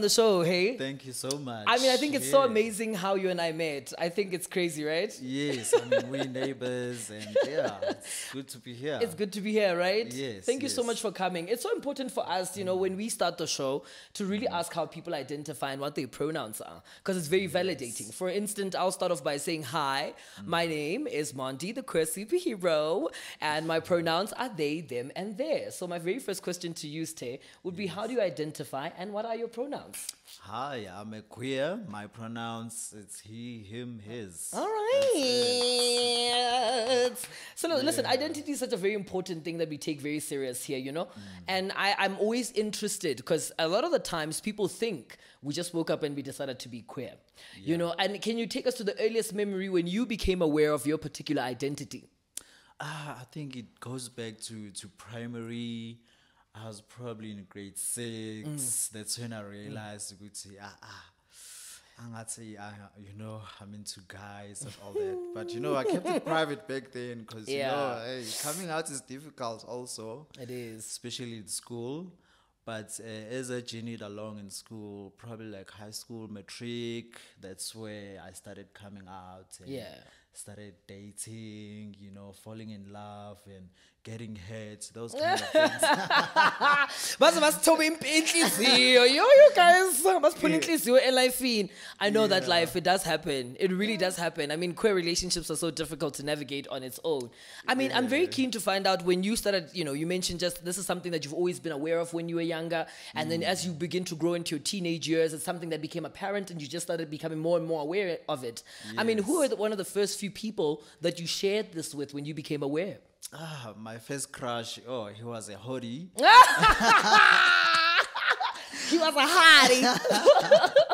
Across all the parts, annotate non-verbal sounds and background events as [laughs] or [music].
on the show, hey? Thank you so much. I mean, I think it's so amazing how you and I met. I think it's crazy, right? Yes, I mean we're [laughs] neighbors, and yeah, it's good to be here. It's good to be here, right? Yes, Thank you so much for coming. It's so important for us, you know, when we start the show to really mm-hmm. ask how people identify and what their pronouns are because it's very validating. For instance, I'll start off by saying, Hi, mm-hmm. my name is Mondi, the queer superhero, and my mm-hmm. pronouns are they, them, and theirs. So, my very first question to you, Ste, would be How do you identify and what are your pronouns? Hi, I'm a queer. My pronouns it's he, him, his. All right. So no, listen, identity is such a very important thing that we take very serious here, you know? And I, I'm always interested because a lot of the times people think we just woke up and we decided to be queer. You know, and can you take us to the earliest memory when you became aware of your particular identity? Ah, I think it goes back to to primary. I was probably in grade six. Mm. That's when I realized, ukuthi, ah, ah, angathi, ah, you know, I'm into guys and all that. But you know, I kept it [laughs] private back then because you know, hey, coming out is difficult also. It is. especially in school. But uh, as I journeyed along in school, probably like high school, matric, that's where I started coming out. And Yeah. Started dating, you know, falling in love and getting hurt, those kind of things. [laughs] Baze masithoba imp- inhliziyo. Yo, you guys masiphula inhliziyo elifini. I know that life it does happen. It really does happen. I mean, queer relationships are so difficult to navigate on its own. I mean, I'm very keen to find out when you started, you know, you mentioned just this is something that you've always been aware of when you were younger and then as you begin to grow into your teenage years, it's something that became apparent and you just started becoming more and more aware of it. I mean, who are the, one of the first few people that you shared this with when you became aware? Ah, my first crush, oh, he was a hottie. [laughs] He was a hottie. [laughs]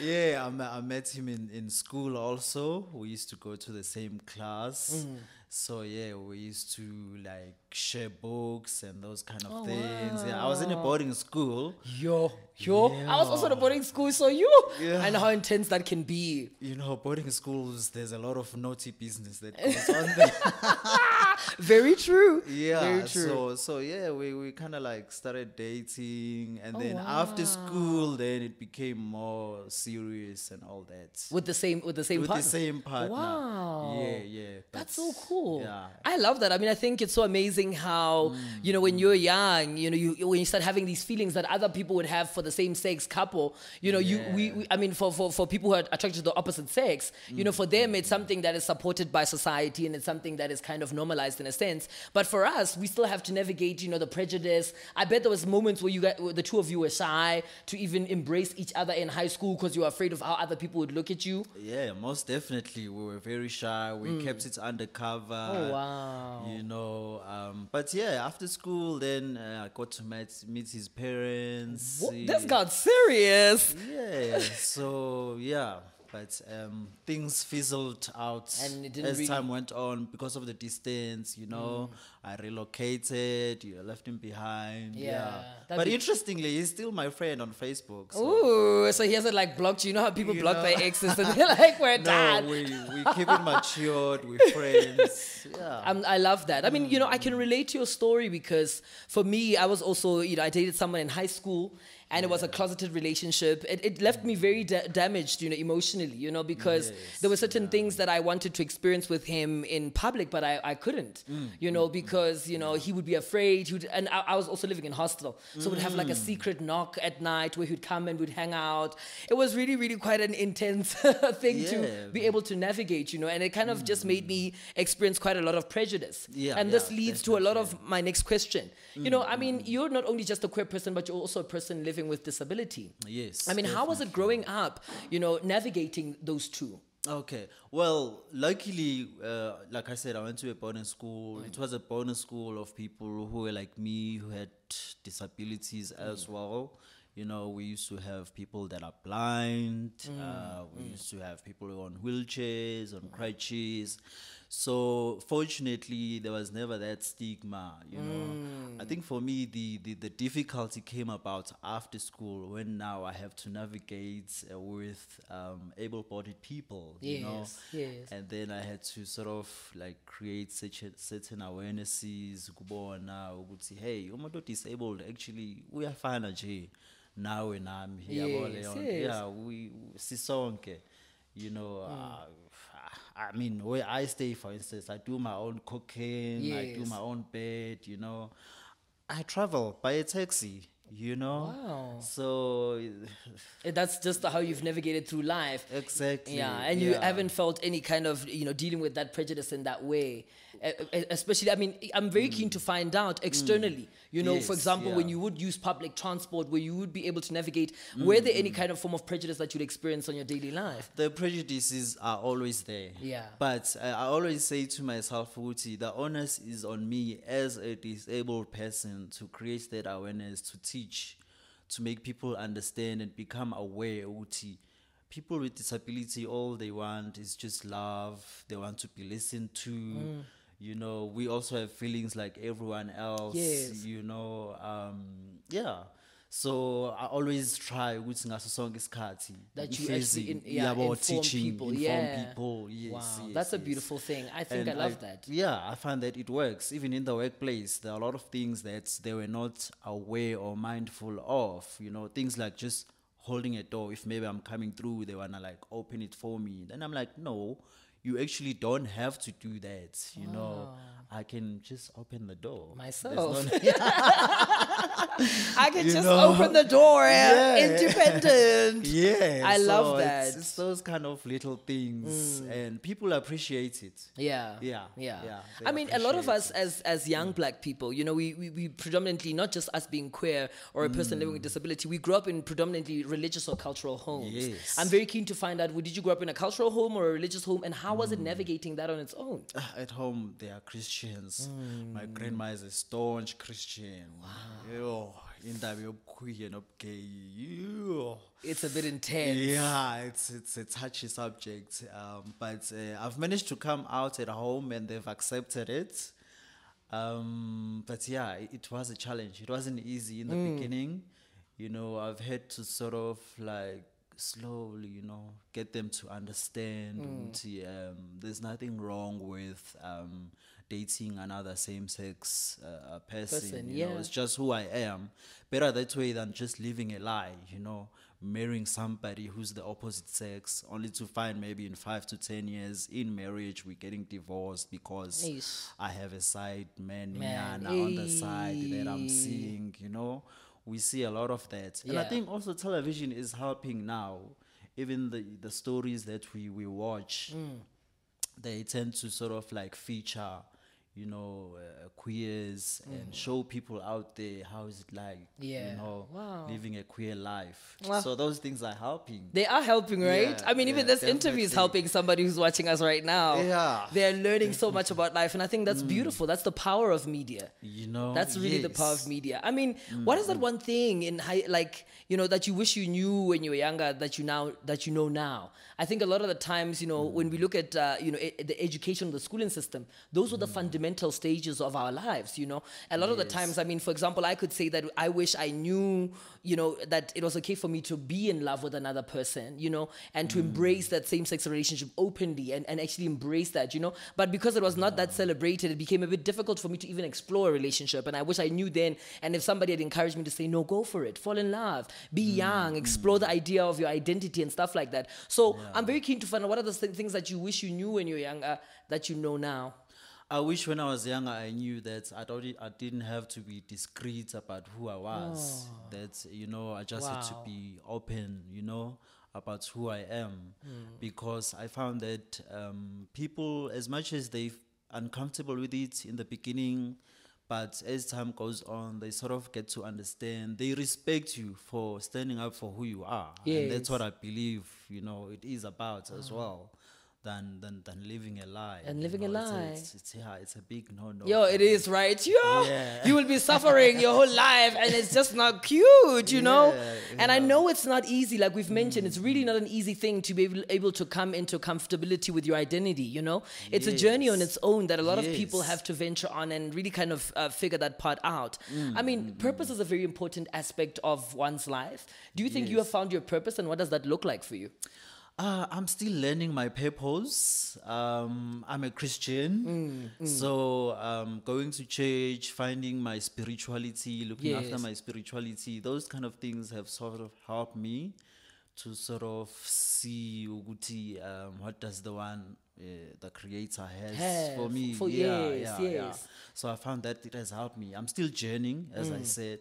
Yeah, I, I met him in, in school also. We used to go to the same class. So yeah, we used to like share books and those kind of things. Yeah, I was in a boarding school. Yo, yo. I was also in a boarding school, so you. Yeah. I know how intense that can be. You know, boarding schools, there's a lot of naughty business that goes on there. [laughs] [laughs] Very true. Yeah, Very true. so so yeah, we, we kind of like started dating, and oh, then Oh, after school, then it became more serious and all that. with the same with the same With partner. the same partner. Wow. Yeah, yeah. That's so cool. Yeah. I love that. I mean, I think it's so amazing how, you know, when mm. you're young, you know, you when you start having these feelings that other people would have for the same sex couple, you know, you we, we I mean for, for for people who are attracted to the opposite sex, you know, for them it's mm. something that is supported by society and it's something that is kind of normalized in a sense. But for us, we still have to navigate, you know, the prejudice. I bet there was moments where you got where the two of you were shy to even embrace each other in high school because you were afraid of how other people would look at you. Yeah, most definitely. We were very shy. We kept it undercover. Mm. Oh, wow. You know, um, but yeah, after school, then uh, I got to meet, meet his parents. What? This got serious. Yeah, so yeah, but um, things fizzled out And it didn't as really- time went on because of the distance. You know, I relocated. You left him behind. Yeah, Yeah, but interestingly, he's still my friend on Facebook. So. Ooh, so he hasn't like blocked you. You know how people You block know. their exes and they're [laughs] like, we're No, done. we we [laughs] keep it matured. We're friends. Yeah. Um, I love that. I mean, you know, I can relate to your story because for me, I was also, you know, I dated someone in high school and it was a closeted relationship. It, it left me very da- damaged, you know, emotionally, you know, because Yes, there were certain things that I wanted to experience with him in public, but I, I couldn't, mm, you mm, know, mm. because, you know, he would be afraid. He would, and I, I was also living in hostel. So we'd have like a secret knock at night where he'd come and we'd hang out. It was really, really quite an intense [laughs] thing to be able to navigate, you know, and it kind of just made me experience quite a lot of prejudice. Yeah, and this leads to a lot of my next question. You know, I mm, mean, mm. you're not only just a queer person, but you're also a person living with disability. yes. I mean, how was it growing up, you know, navigating those two? Okay. Well, luckily, uh, like I said, I went to a boarding school. Mm. It was a boarding school of people who were like me, who had disabilities as well. You know, we used to have people that are blind. Uh, we used to have people on wheelchairs, on crutches. So fortunately, there was never that stigma. You know, I think for me, the, the, the difficulty came about after school when now I have to navigate uh, with um, able bodied people, you know. Yes, yes. And then I had to sort of like create such a, certain awarenesses, hey, umuntu disabled actually uyafana nje nawe nami yabo Yes, leyo nto. yes. yeah we see sisonke you know uh, I mean where I stay for instance I do my own cooking yes. I do my own bed you know I travel by a taxi you know Wow. so Uh, That's just how you've navigated through life. exactly Yeah, and you yeah. haven't felt any kind of you know dealing with that prejudice in that way. Especially, I mean, I'm very keen to find out externally. You know, for Yes, example, when you would use public transport, where you would be able to navigate, were there any kind of form of prejudice that you'd experience on your daily life? the prejudices are always there. Yeah. But uh, I always say to myself, Uti, the onus is on me as a disabled person to create that awareness, to teach, to make people understand and become aware, Uti. People with disability, all they want is just love. They want to be listened to. Mm. You know, we also have feelings like everyone else. Yes. You know, um, yeah. So I always try ukuthi ngaso sonke isikhathi That you actually in, yeah, yabo, inform teaching, people. inform yeah. people. Yes, wow, yes, that's a beautiful thing. I think And I love that. Yeah, I find that it works. Even in the workplace, there are a lot of things that they were not aware or mindful of. You know, things like just holding a door. If maybe I'm coming through, they wanna like open it for me. Then I'm like, no, you actually don't have to do that. You know, I can just open the door Myself. no- [laughs] [laughs] I can You just know? open the door, Yeah. independent. [laughs] yeah, I love that. Mm. It's, it's those kind of little things, and people appreciate it. Yeah. Yeah, Yeah. yeah, I mean, a lot of us as as young black people, you know, we, we, we predominantly, not just us being queer or a person living with disability, we grew up in predominantly religious or cultural homes. Yes. I'm very keen to find out, well, did you grow up in a cultural home or a religious home? And how was it navigating that on its own? Ah, At home, they are Christians. My Mm. grandma is a staunch Christian. Yo, indaba yobukhwiye nobugay. Yo. It's a bit intense. Yeah, it's it's a touchy subject, um, but uh, I've managed to come out at home and they've accepted it. Um, but yeah, it, it was a challenge. It wasn't easy in the Mm. beginning. You know, I've had to sort of like slowly, you know, get them to understand. Mm. Um, there's nothing wrong with um, dating another same-sex uh, person. Person, you know, yeah. it's just who I am. Better that way than just living a lie, you know, marrying somebody who's the opposite sex, only to find maybe in five to ten years in marriage we're getting divorced because Eish. I have a side man, Man, on the side that I'm seeing, you know. We see a lot of that. And I think also television is helping now. Even the, the stories that we, we watch, Mm. they tend to sort of like feature, you know, uh, queers and show people out there how is it like, Mm. Yeah. you know, Wow. living a queer life. Wow. So those things are helping. They are helping, right? Yeah, I mean, even yeah, this interview is helping somebody who's watching us right now. Yeah. They're learning so much about life. And I think that's beautiful. That's the power of media. You know, That's really the power of media. I mean, what is that one thing in high, like you know that you wish you knew when you were younger that you now that you know now? I think a lot of the times, you know, when we look at uh, you know e- the education, the schooling system, those were the fundamental stages of our lives. You know, a lot of the times, I mean, for example, I could say that I wish I knew, you know, that it was okay for me to be in love with another person, you know, and to mm. embrace that same-sex relationship openly and, and actually embrace that, you know. But because it was not that celebrated, it became a bit difficult for me to even explore a relationship. And I wish I knew then. And if somebody had encouraged me to say, no, go for it, fall in love, be mm, young, mm. explore the idea of your identity and stuff like that. So I'm very keen to find out what are the thi- things that you wish you knew when you were younger that you know now. I wish when I was younger I knew that I don't I didn't have to be discreet about who I was. That you know I just had to be open, you know, about who I am, because I found that um, people, as much as they uncomfortable with it in the beginning, but as time goes on, they sort of get to understand. They respect you for standing up for who you are, and that's what I believe. You know, it is about as well than than than living a lie. And you living a know, it's lie. It's, it's, yeah, it's a big no no. Yo, it is right. Yo, Yeah. you will be suffering your whole life, and it's just not cute, you know. Yeah, and I know it's not easy. Like we've mentioned, it's really not an easy thing to be able, able to come into comfortability with your identity. You know, it's a journey on its own that a lot of people have to venture on and really kind of uh, figure that part out. I Mm, mean, purpose is a very important aspect of one's life. Do you think you have found your purpose, and what does that look like for you? Uh, I'm still learning my purpose. Um, I'm a Christian, Mm, so um, going to church, finding my spirituality, looking after my spirituality, those kind of things have sort of helped me to sort of see ukuthi, um, what does the one uh, the creator has for me. for- yeah, yes, yeah, yeah. So I found that it has helped me. I'm still journeying, as Mm. I said.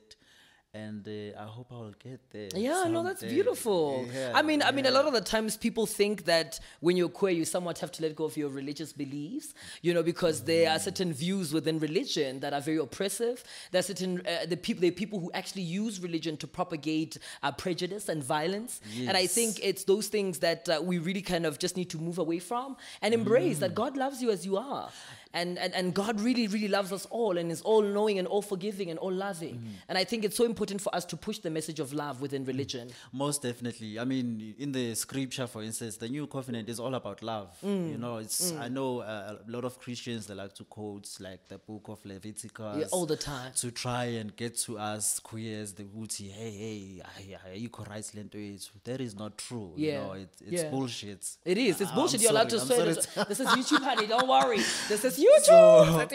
And uh, I hope I will get there. Yeah, no, that's beautiful. Yeah, I mean, I mean, a lot of the times people think that when you're queer, you somewhat have to let go of your religious beliefs, you know, because there are certain views within religion that are very oppressive. There are certain uh, the people, are people who actually use religion to propagate uh, prejudice and violence. And I think it's those things that uh, we really kind of just need to move away from and embrace Mm. that God loves you as you are. And, and, and God really, really loves us all and is all knowing and all forgiving and all loving. Mm. And I think it's so important for us to push the message of love within religion. Most definitely. I mean, in the scripture, for instance, the new covenant is all about love. Mm. You know, it's. I know uh, a lot of Christians they like to quote like the book of Leviticus Yeah, all the time. to try and get to us queers the booty. Hey, hey, ay- ayikho right lento yethu. That is not true. Yeah, You know, it, it's yeah. bullshit. It is. It's Ah, bullshit. I'm You're allowed to I'm say sorry it. This is YouTube, honey. Don't worry. [laughs] This is YouTube.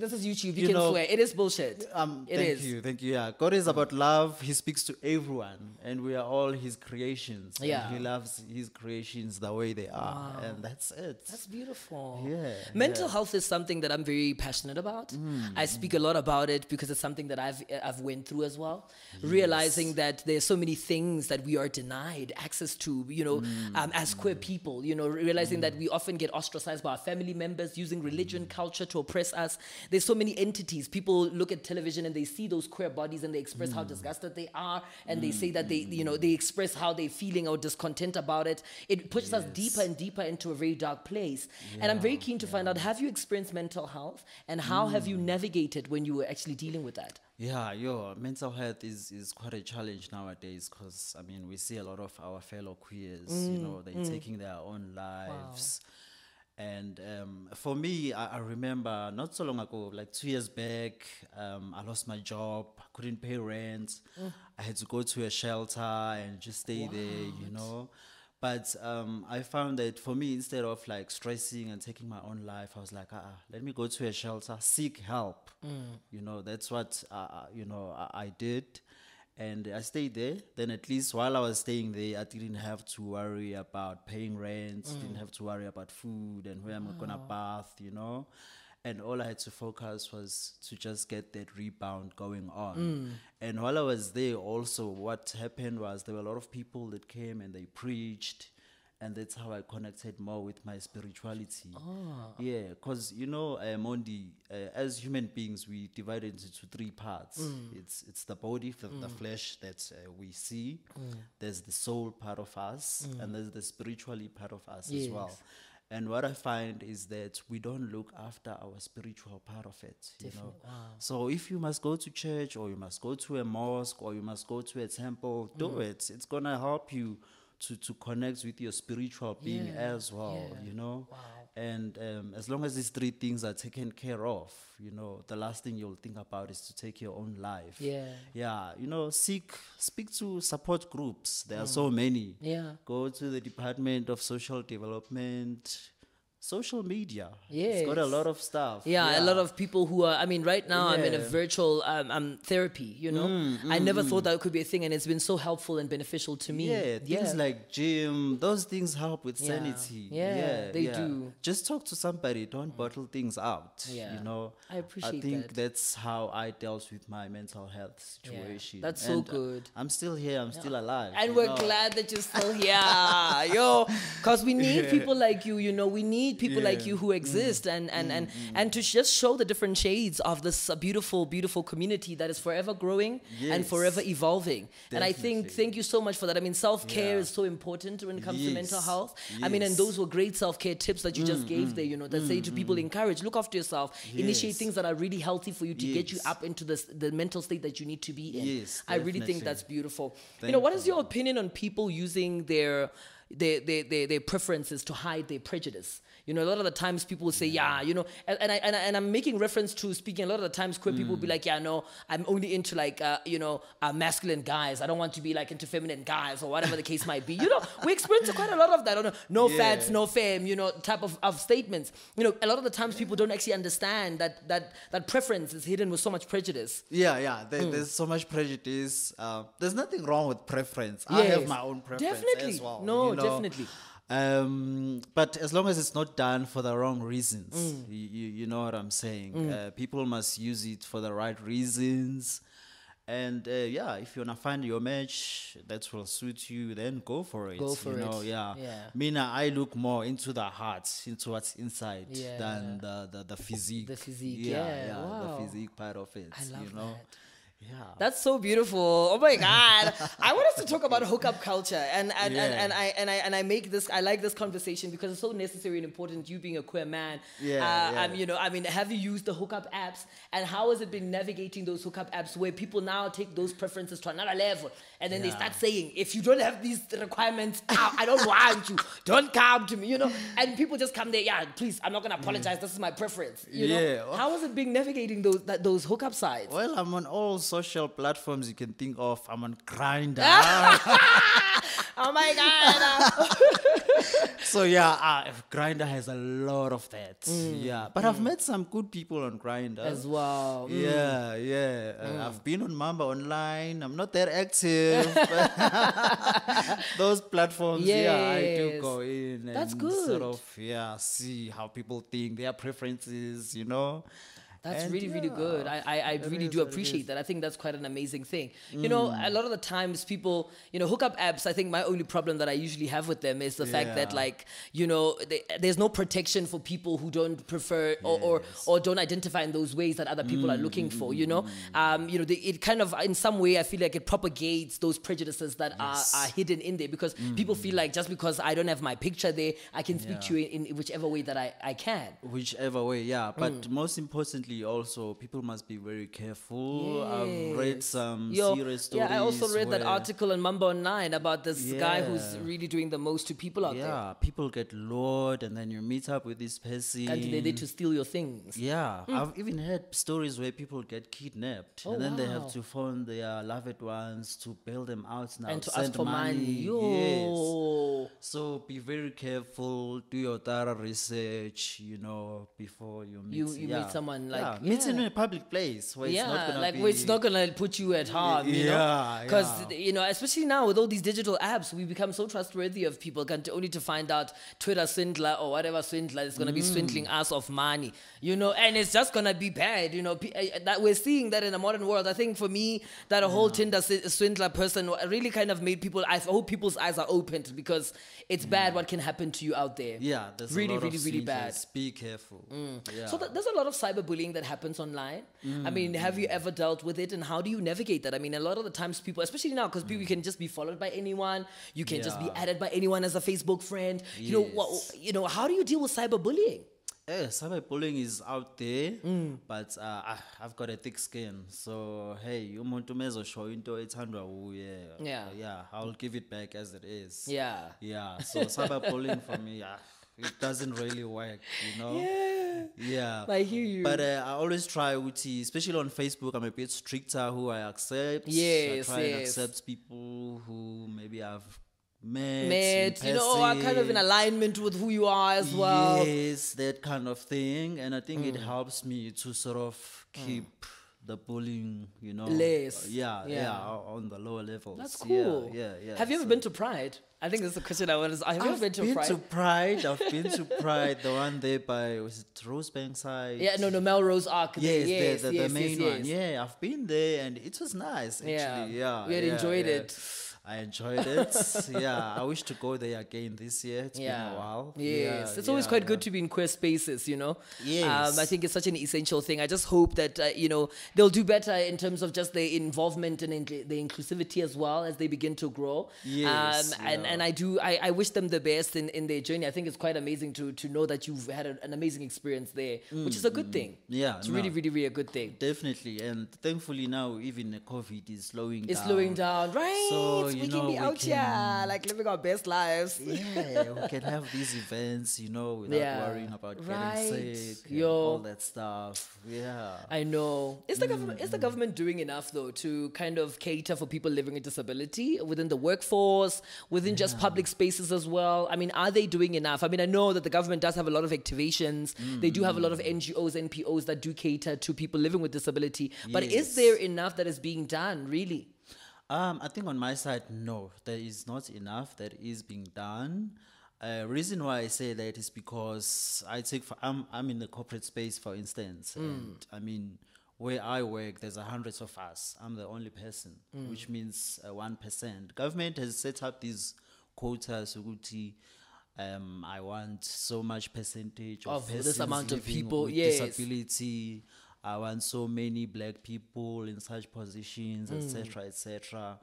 this is YouTube. You, You can know, swear. It is bullshit. Um, It thank is. you, thank you. Yeah, God is about love. He speaks to everyone, and we are all His creations. and Yeah. He loves His creations the way they are, and that's it. That's beautiful. Yeah, Mental yeah. health is something that I'm very passionate about. I speak a lot about it because it's something that I've I've went through as well. Realizing that there's so many things that we are denied access to, you know, um, as queer people. You know, realizing that we often get ostracized by our family members using religion, culture to oppress us. There's so many entities. People look at television and they see those queer bodies and they express how hmm. disgusted they are, and they hmm. say that they, you know, they express how they're feeling or discontent about it. It pushes us deeper and deeper into a very dark place. And I'm very keen to find out: Have you experienced mental health, and how have you hmm. navigated when you were actually dealing with that? Yeah, yo, mental health is, is quite a challenge nowadays because I mean we see a lot of our fellow queers, you mm, know, they're mm. taking their own lives. And um, for me, I, I remember not so long ago, like two years back, um, I lost my job, I couldn't pay rent, I had to go to a shelter and just stay there, you know. But um, I found that for me, instead of like stressing and taking my own life, I was like, ah, let me go to a shelter, seek help. You know, that's what uh, uh, you know I, I did, and I stayed there. Then at least while I was staying there, I didn't have to worry about paying rent. Mm. Didn't have to worry about food and where I'm gonna oh. bath. You know. And all I had to focus was to just get that rebound going on. Mm. And while I was there, also, what happened was there were a lot of people that came and they preached and that's how I connected more with my spirituality. Yeah, because you know, uh, Mondi, uh, as human beings, we divide it into three parts. It's it's the body, the, the flesh that uh, we see. There's the soul part of us, and there's the spiritually part of us as well. And what I find is that we don't look after our spiritual part of it. You know, so if you must go to church, or you must go to a mosque, or you must go to a temple, do it. It's gonna help you to to connect with your spiritual being Yeah, as well. yeah. You know, Wow. and um, as long as these three things are taken care of, you know, the last thing you'll think about is to take your own life. Yeah. Yeah, you know, seek, speak to support groups. There are so many. Mm. Yeah. Go to the Department of Social Development, social media. Yeah, it's got a lot of stuff. Yeah, a lot of people who are. I mean, right now I'm in a Mm, virtual um, um, therapy. You know, I never thought that could be a thing, and it's been so helpful and beneficial to me. Yeah, things like gym, those things help with Yeah. sanity. Yeah, they do. Just talk to somebody. Don't bottle things out. Yeah. You know, I appreciate I think that. that's how I dealt with my mental health Yeah, situation. that's so And, uh, good. I'm still here. I'm still alive. and we're know. glad that you're still [laughs] here. Yo, because we need people like you. You know, we need people like Yeah. Mm. you who exist and and and and to just show the different shades of this beautiful, beautiful community that is forever growing and forever evolving. And I think thank you so much for that. I mean, self care Yeah. is so important when it comes to mental Yes. health. I mean, and Mm, those were great self care tips that you just gave there. You know, that say to people, encourage, look after yourself, initiate things that are really healthy for you to get you up into this the mental state that you need to be in. Yes, I really think that's beautiful. you know, what is your opinion on people using their their, their, their, their preferences to hide their prejudice. You know, a lot of the times people will say, yeah, you know, and, and, I, and, I, and I'm making reference to speaking, a lot of the times queer people will Mm. be like, yeah, no, I'm only into like, uh, you know, uh, masculine guys. I don't want to be like into feminine guys or whatever the case might be. You know, we experience quite a lot of that. No, no Yeah. fats, no fame, you know, type of, of statements. You know, a lot of the times people don't actually understand that, that, that preference is hidden with so much prejudice. Yeah, yeah. There, Mm. There's so much prejudice. Uh, there's nothing wrong with preference. I have my own preference Definitely. as well. No, you know. definitely. Um, but as long as it's not done for the wrong reasons, Mm. you, you, know what I'm saying. Uh, people must use it for the right reasons. And uh, yeah, if you wanna find your match that will suit you, then go for it. Go for you know, it. yeah. Yeah. Mina, I look more into the heart, into what's inside, Yeah. than the, the the physique. The physique, yeah, yeah, wow. the physique part of it. I love you know, that. Yeah. That's so beautiful. Oh my god. I want us to talk about hookup culture and and, and, Yeah. and I and I and I make this I like this conversation because it's so necessary and important you being a queer man. Yeah, Uh, yeah. Um, you know, I mean, have you used the hookup apps and how has it been navigating those hookup apps where people now take those preferences to another level and then they start saying, if you don't have these requirements, I don't want you. Don't come to me, you know? And people just come there, yeah, please, I'm not gonna apologize. This is my preference. You know? Yeah. How was it being navigating those that, those hookup sites? Well, I'm on all social platforms you can think of. I'm on Grindr. [laughs] [laughs] oh my god. [laughs] so yeah, uh, Grindr has a lot of that. Yeah, but I've met some good people on Grindr Mm. As well. Mm. Yeah, yeah. Uh, I've been on Mamba online. I'm not that active. [laughs] [laughs] Those platforms, yeah, I do go in and That's sort good. of yeah, see how people think, their preferences, you know. That's And really, really good. I, I, I really do appreciate that. I think that's quite an amazing thing. You know, a lot of the times people, you know, hookup apps, I think my only problem that I usually have with them is the fact that, like, you know, they, there's no protection for people who don't prefer or, or, or don't identify in those ways that other people are looking for, you know? Um, you know, they, it kind of, in some way, I feel like it propagates those prejudices that are, are hidden in there because people feel like just because I don't have my picture there, I can speak to you in, in whichever way that I, I can. Whichever way, yeah. But Mm. most importantly, also people must be very careful. I've read some Yo, serious stories. Yeah, I also read that article on Mamba Online about this guy who's really doing the most to people out there. Yeah, people get lured, and then you meet up with this person. And they're there to steal your things. Yeah, mm. I've even heard stories where people get kidnapped Oh, and then they have to phone their loved ones to bail them out now. And to send ask for money. Yes. Yo. So be very careful, do your thorough research, you know, before you meet You- you meet someone, like, yeah. meet in a public place where it's not yeah, gonna like be where it's not gonna put you at harm, you? Yeah, Because yeah. you know, especially now with all these digital apps, we become so trustworthy of people, only to find out Tinder swindler or whatever swindler is gonna be Mm. swindling us of money, you know, and it's just gonna be bad, you know. Uh, That we're seeing that in the modern world. I think for me, that a whole Tinder swi- swindler person really kind of made people. I hope people's eyes are opened because it's bad what can happen to you out there. Yeah, there's really, really, really bad. Be careful. Yeah. So th- there's a lot of cyberbullying that happens online. I mean, have Mm. you ever dealt with it, and how do you navigate that? I mean, a lot of the times people, especially now, because people can just be followed by anyone, you can just be added by anyone as a Facebook friend. You know, what, you know, how do you deal with cyberbullying? Eh, cyberbullying is out there, Mm. but uh, I- I've got a thick skin. So hey, you want to umuntu show into ethandwa uye. Yeah. Yeah, I'll give it back as it is. Yeah. Yeah. So cyberbullying for me, ah, it doesn't really work, you know. Yeah. Yeah. I hear you. But uh, I always try uti, especially on Facebook, I'm a bit stricter who I accept. Yes, I try and accept people who maybe I've met. In you know, are kind of in alignment with who you are as well. Yes, that kind of thing. And I think Mm. it helps me to sort of keep the bullying, you know. Less. uh, yeah, yeah, Yeah. on the lower levels. That's cool. Yeah, yeah. Have you ever so- been to Pride? I think that's the question I want to. Have you ever I've been to been Pride? to Pride. I've been to Pride. The one there by was it Rosebank side? yeah, no, no, Melrose Arch. Yes, yes, the, the, yes, the main yes, one. Yeah, I've been there and it was nice actually. Yeah. Yeah. You had yeah, enjoyed yeah. it. I enjoyed it. yeah, I wish to go there again this year. It's been a while. Yes, Yeah, it's always yeah, quite yeah. good to be in queer spaces, you know. Um, I think it's such an essential thing. I just hope that uh, you know they'll do better in terms of just their involvement and in, the inclusivity as well as they begin to grow. Yes, um, and yeah. and I do I, I wish them the best in, in their journey. I think it's quite amazing to to know that you've had a, an amazing experience there, which is a good thing. Mm, Yeah, it's really no. really really a good thing. Definitely, and thankfully now even the COVID is slowing It's down. It's slowing down, right? So, we you can be out here, like living our best lives. Yeah, we can have these events, you know, without Yeah, worrying about right. getting sick and Yo. all that stuff. Yeah. I know. Is the government Mm, is the government doing enough though to kind of cater for people living with disability within the workforce, within just public spaces as well? I mean, are they doing enough? I mean, I know that the government does have a lot of activations. They do have a lot of Mm. NGOs, NPOs that do cater to people living with disability. But is there enough that is being done, really? Um, I think on my side, no, there is not enough that is being done. Uh, reason why I say that is because I take for I'm I'm in the corporate space, for instance, and I mean where I work, there's a hundreds of us. I'm the only person, which means uh, one Government has set up these quotas. Ukuthi, um, I want so much percentage of, Of this amount of people, with yes. disability. I want so many black people in such positions, etc., etc.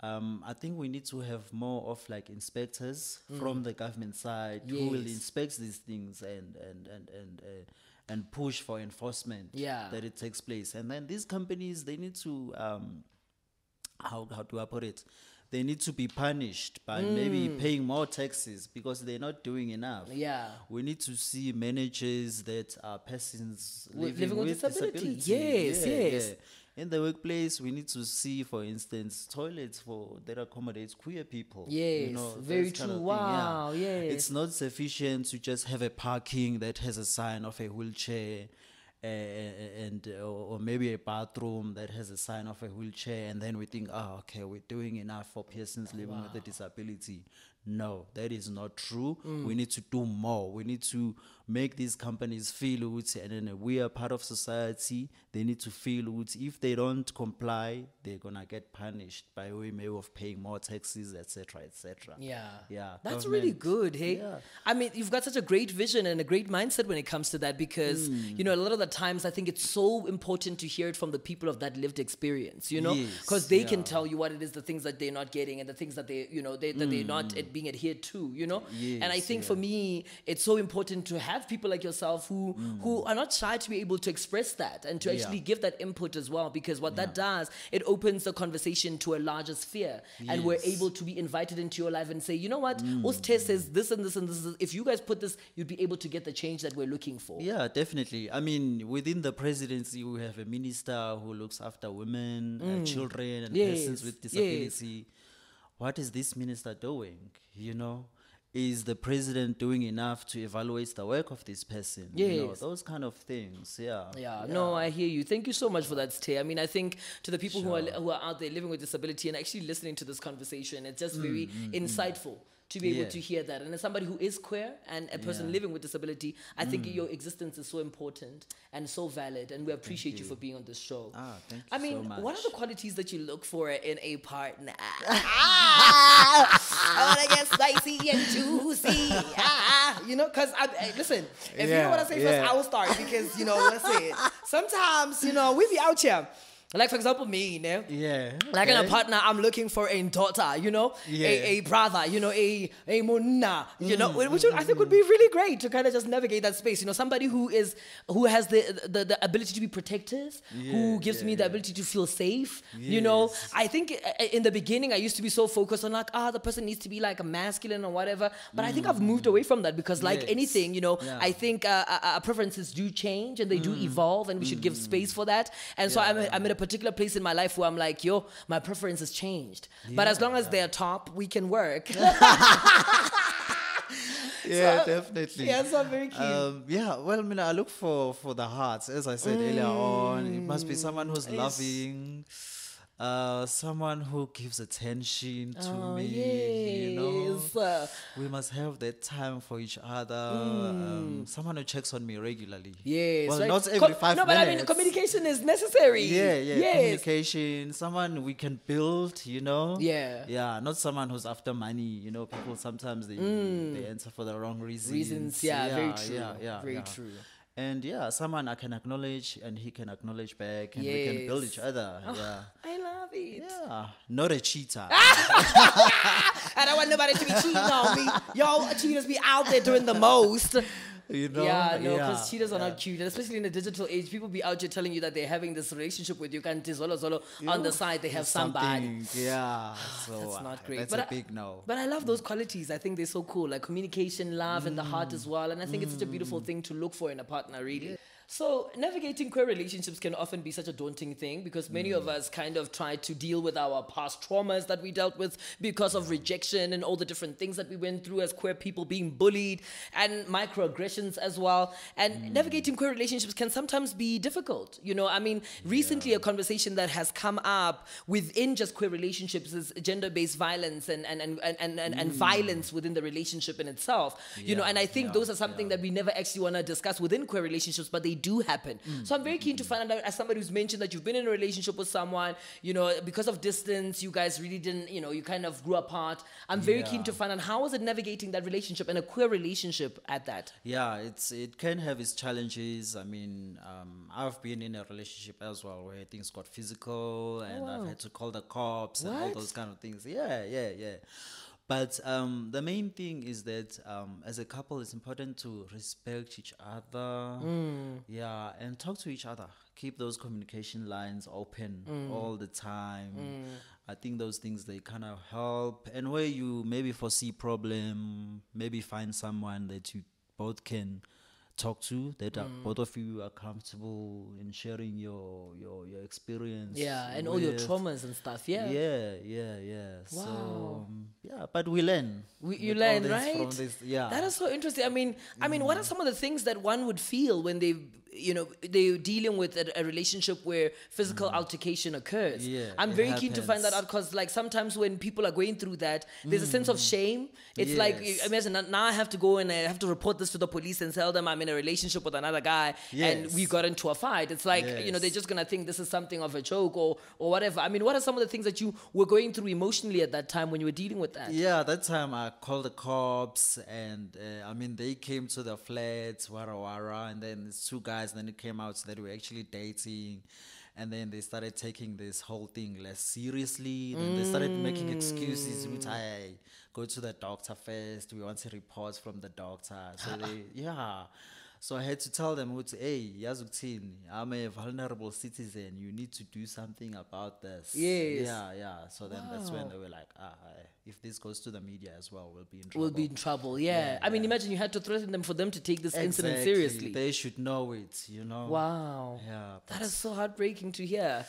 Um, I think we need to have more of like inspectors from the government side who will inspect these things and and and and uh, and push for enforcement Yeah. that it takes place. And then these companies they need to um, how how do I put it? They need to be punished by maybe mm. paying more taxes because they're not doing enough. Yeah. We need to see managers that are persons living, living with with, disability. disability. Yes, Yeah, yes. yeah. In the workplace, we need to see, for instance, toilets for that accommodates queer people. Yes, very those kind true. of thing, yeah. Wow, yes. It's not sufficient to just have a parking that has a sign of a wheelchair. And uh, or maybe a bathroom that has a sign of a wheelchair, and then we think, oh, okay, we're doing enough for persons living with a disability. No, that is not true. Mm. We need to do more. We need to make these companies feel ukuthi, and then we are part of society. They need to feel ukuthi if they don't comply, they're gonna get punished by way maybe of paying more taxes, etc., etc. Yeah. Yeah, That's really good. Hey, yeah. I mean, you've got such a great vision and a great mindset when it comes to that because, Hmm. you know, a lot of the times I think it's so important to hear it from the people of that lived experience, you know, because Yes, they can tell you what it is, the things that they're not getting and the things that they, you know, they, that they're not being adhered to, you know. and I. Yes, think for me, it's so important to have people like yourself who, who are not shy to be able to express that and to Hmm. Yeah. actually give that input as well because what that does, it opens the conversation to a larger sphere and we're Mm. able to be invited into your life and say, you know what, Oste says this and this and this. If you guys put this, you'd be able to get the change that we're looking for. Yeah, definitely. I mean, within the presidency, we have a minister who looks after women, uh, children, and persons Mm. Yes, with yes. disability. What is this minister doing? You know, is the president doing enough to evaluate the work of this person? You know, those kind of things. Yeah. Yeah, no, I hear you. Thank you so much for that, Stay. I mean, I think to the people who are who are out there living with disability and actually listening to this conversation, it's just very mm, mm, mm. insightful to be able Yeah. to hear that. And as somebody who is queer and a person Yeah. living with disability, I think your existence is so important and so valid, and we appreciate you. for being on this show. Ah, thank I mean, so what are the qualities that you look for in a partner? [laughs] I want to get spicy and juicy. Ah, you know, because I, I- listen, if you know what I say yeah. first, I will start because, you know, let's say it. Sometimes, you know, we be out here. Like, for example, me, you know? Yeah. Like in a partner, I'm looking for a daughter, you know, Yeah. a, a brother, you know, a a mona, you know, Mm, which would- I think would be really great to kind of just navigate that space. You know, somebody who is who has the the, the ability to be protective, who gives yeah, me the yeah. ability to feel safe. You know, I think uh, in the beginning I used to be so focused on like, ah, the person needs to be like a masculine or whatever. But I think I've moved away from that because, like Yes. anything, you know, Yeah. I think uh, uh, uh, preferences do change and they do evolve, and we should give space for that. And so I'm, I'm at a particular place in my life where I'm like, yo, my preference has changed. But as long as they're top, we can work. [laughs] [laughs] Yeah, So- definitely. yeah, so very keen. Um, yeah, well, I mean, I look for for the hearts, as I said earlier on. It must be someone who's Mm, yes. loving. Uh, someone who gives attention to Oh, me. You know. We must have that time for each other. Um, someone who checks on me regularly. Yes. Well, right? not every Com- five No, but I mean, communication is necessary. Yeah, yeah. Yes. Communication. Someone we can build. You know. Yeah. Yeah. Not someone who's after money. You know, people sometimes they they answer for the wrong reasons. Mm. Reasons, yeah, very true. Yeah, yeah, Very yeah. true. And yeah, someone I can acknowledge and he can acknowledge back, and we can build each Yes. Other. Oh, yeah. I love it. Yeah, not a cheater. [laughs] I don't want nobody to be cheating on me. Yo, cheaters be out there doing the most. You know? yeah, no, because cheaters are yeah. not cute, and especially in the digital age. People be out here telling you that they're having this relationship with you, and zolo zolo on the side they have somebody. Yeah, [sighs] so That's not great. That's but a I- big no. But I love those qualities. I think they're so cool, like communication, love, and the heart Mm. as well. And I think it's such a beautiful thing to look for in a partner, really. So navigating queer relationships can often be such a daunting thing because many Mm. of us kind of try to deal with our past traumas that we dealt with because of rejection and all the different things that we went through as queer people, being bullied and microaggressions as well. And Mm. navigating queer relationships can sometimes be difficult. You know, I mean, recently a conversation that has come up within just queer relationships is gender-based violence and and and and, and, and, and violence within the relationship in itself. you know, and I think yeah, those are something that we never actually want to discuss within queer relationships, but they do happen. So I'm very keen to find out, as somebody who's mentioned that you've been in a relationship with someone, you know, because of distance, you guys really didn't, you know, you kind of grew apart. I'm very keen to find out how was it navigating that relationship and a queer relationship at that. Yeah, it's it can have its challenges. I mean, um, I've been in a relationship as well where things got physical, and I've had to call the cops and all Oh, those kind of things. Yeah, yeah, yeah. But um, the main thing is that um, as a couple, it's important to respect each other. Mm. Yeah, and talk to each other. Keep those communication lines open Mm. all the time. I think those things they kind of help. And where you maybe foresee problem, maybe find someone that you both can talk to that Mm. both of you are comfortable in sharing your your your experience. Yeah, and all your traumas and stuff. Yeah. Yeah, yeah, yeah. So Wow. um, yeah, but we learn. We, you learn, right? From this, yeah. That is so interesting. I mean, I mean, what are some of the things that one would feel when they, you know, they're dealing with a, a relationship where physical altercation occurs? Mm. Yeah, I'm very keen to find that out because, like, sometimes when people are going through that, there's a sense of shame. It's like, Mm. Yes. imagine now- I have to go and I have to report this to the police and tell them I'm in a relationship with another guy and we got into a fight. It's like, you know, they're just gonna think this is something of a joke or or whatever. I mean, what are some of the things that you were going through emotionally at that time when you were dealing with that? Yeah, that time I called the cops, and uh, I mean they came to the flats wara wara, and then two guys. Then it came out that we were actually dating, and then they started taking this whole thing less seriously. Then they started making excuses, which mm. I go to the doctor first. We want a report from the doctor. So they, [laughs] yeah. So I had to tell them, hey, Yazuktin, I'm a vulnerable citizen. You need to do something about this. Yes. Yeah, yeah. So then that's when they were like, ah, if this goes to the media as well, we'll be in trouble. will be in trouble. Yeah. I mean, imagine you had to threaten them for them to take this incident seriously. They should know it, you know? wow. Yeah. That is so heartbreaking to hear.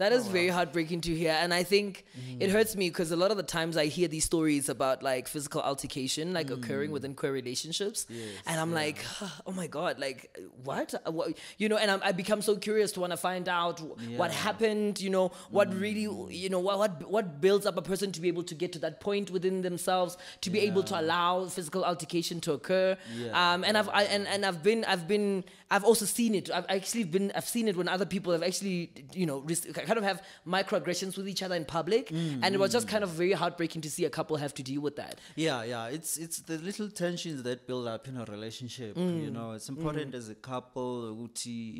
That Oh, is very heartbreaking to hear. And I think Mm. it hurts me because a lot of the times I hear these stories about like physical altercation like Mm. occurring within queer relationships. and I'm like, oh my God, like what? Uh, what? You know, and I'm, I become so curious to want to find out what Yeah. Mm. happened, you know, what really, you know, what, what, what builds up a person to be able to get to that point within themselves, to be able to allow physical altercation to occur. Yeah, Um, and I've, I, and, and I've been, I've been, I've also seen it. I've actually been, I've seen it when other people have actually, you know, kind of have microaggressions with each other in public, and it was just kind of very heartbreaking to see a couple have to deal with that. Yeah, yeah. It's it's the little tensions that build up in a relationship. Mm. You know, it's important as a couple.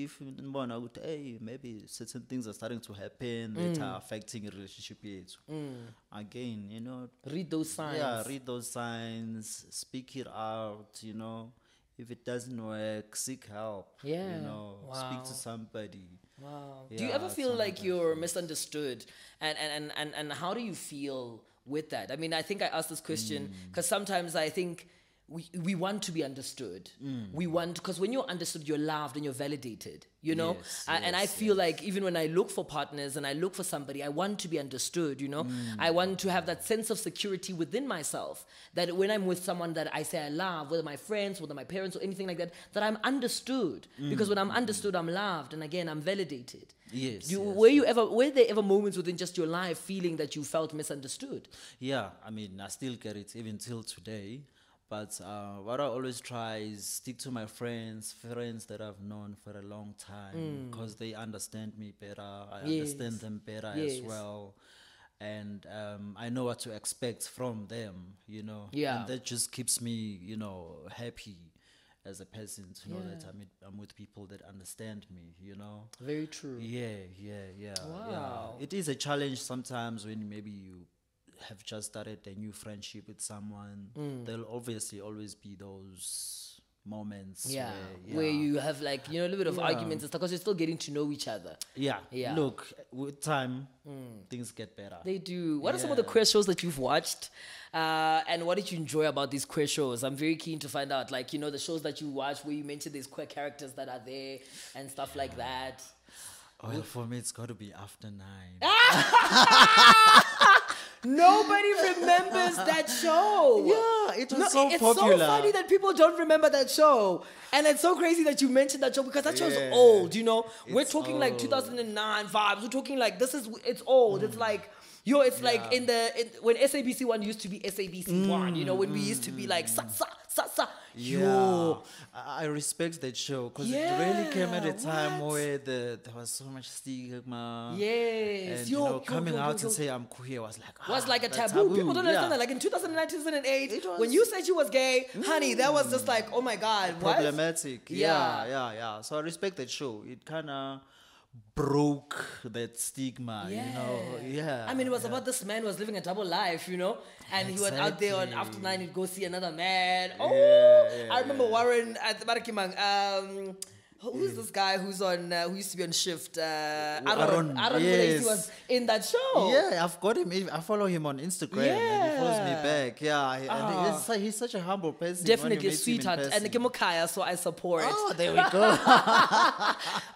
If ukuthi, hey, maybe certain things are starting to happen that Mm. are affecting a relationship yethu. Again, you know, Read those signs. yeah, read those signs, speak it out. You know, if it doesn't work, seek help. Yeah, you know, speak to somebody. Wow. do you ever feel like you're misunderstood? And, and, and, and, and how do you feel with that? I mean, I think I asked this question Mm. because sometimes I think we, we want to be understood. Mm. We want because when you're understood, you're loved and you're validated. You know, Yes, A- and I yes, feel like even when I look for partners and I look for somebody, I want to be understood. You know, Mm. I want to have that sense of security within myself. That when I'm with someone that I say I love, whether my friends, whether my parents, or anything like that, that I'm understood. Because when I'm understood, I'm loved, and again, I'm validated. Mm. Yes, You, yes, were you ever? Were there ever moments within just your life feeling that you felt misunderstood? Yeah, I mean, I still get it even till today. But uh, what I always try is stick to my friends, friends that I've known for a long time, because they understand me better. I understand them better Yes. as well, and um, I know what to expect from them. You know, Yeah. and that just keeps me, you know, happy as a person to know that I'm, with- I'm with people that understand me. You know. Very true. Yeah, yeah, yeah. Wow. Yeah. It is a challenge sometimes when maybe you have just started a new friendship with someone. Mm. There'll obviously always be those moments Yeah, where, where you have like you know a little bit of Yeah. arguments and stuff because you're still getting to know each other. yeah. Yeah. Mm. Look, with time, things get better. They do. What are some of the queer shows that you've watched? Uh, and what did you enjoy about these queer shows? I'm very keen to find out. Like, you know, the shows that you watch where you mentioned these queer characters that are there and stuff like that. well, for me, it's got to be after nine. [laughs] [laughs] Nobody remembers that show. Yeah, it was No, so it's popular. so funny that people don't remember that show. And it's so crazy that you mentioned that show because that show's Yeah. old, you know? We're It's talking like 2009 vibes. We're talking like this is it's old. It's like yo, it's like Mm. In the in, when SABC one used to be SABC one, you know, when we used to be like sa sa sa sa. Yeah, Yo, I respect that show because it really came at a time what? where the, there was so much stigma. Yes, and yo, you know, yo, coming yo, out and say I'm queer was like was ah, like a that's taboo. People don't understand that. Like in 2009, 2008, It when you said you was gay, honey, that was just like, oh my god, what? problematic. Yeah. Yeah, yeah, yeah. So I respect that show. It kind of broke that stigma. You know, yeah. I mean, it was about this man who was living a double life, you know, and he was out there on after Exactly. nine, he'd go see another man. Oh, Yeah, yeah, I remember yeah. Warren at Barakimang. Um, who's this guy who's on uh, who used to be on shift? Uh, Aaron, Aaron, Aaron yes. was in that show. Yeah, I've got him. I follow him on Instagram, and he follows me back. Yeah, and Ah. he's, such a humble person. Definitely a meet him in sweetheart, and. Kimokaya, so I support. Oh, there we go. [laughs]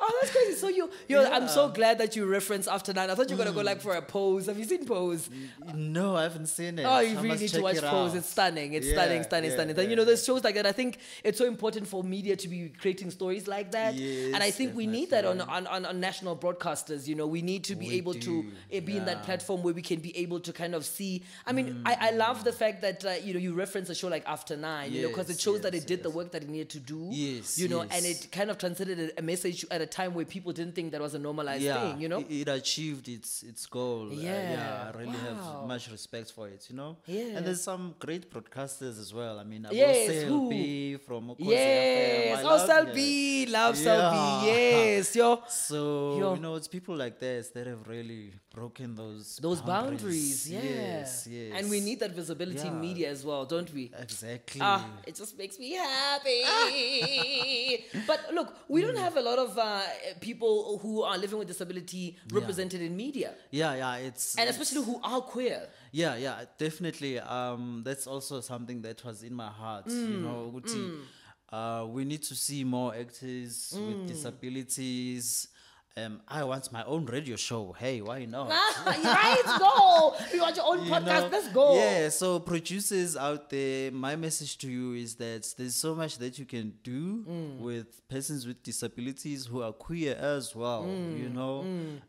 Oh, that's crazy. So you, you I'm so glad that you referenced After Nine. I thought you were gonna go like for a pose. Have you seen Pose? no, I haven't seen it. Oh, you I really need to watch it Pose. out. It's stunning. It's Yeah, stunning, stunning, yeah, stunning. And you know, there's shows like that. I think it's so important for media to be creating stories like that. and I Yes, think we need that on, on, on, on national broadcasters. You know, we need to be We able to do, eh, be in that. Mm. platform where we can be able to kind of see. I mean, I, I love the fact that, uh, you know, you reference a show like After Nine, you know, because it Yes, shows that it did the work that it needed to do. Yes, You know, and it kind of transcended a- message at a time where people didn't think that was a normalized yeah, thing, you know? it, it achieved its its goal. Uh, Yeah, yeah, I really wow. have much respect for it. You know, Yeah. and there's some great broadcasters as well. I mean, Yes, Abose who? LB from Ukhozi Yes. FM. I Oh, love. Love. Yeah. Yes. Yo. [laughs] So Yo. you know, it's people like this that have really broken those those boundaries, yeah. Yes, yes. And we need that visibility in media as well, don't we? exactly. Ah, it just makes me happy. [laughs] but look, we don't have a lot of uh, people who are living with disability represented in media, yeah, yeah. It's and it's- especially who are queer. Yeah, yeah, definitely. Um, that's also something that was in my heart. Mm, You know, ukuthi, uh, we need to see more actors Mm. with disabilities. Um, I want my own radio show. Hey, why not? [laughs] right? Go. You want your own You podcast? know? Let's go. Yeah, so producers out there, my message to you is that there's so much that you can do Mm. with persons with disabilities who are queer as well. Mm, You know,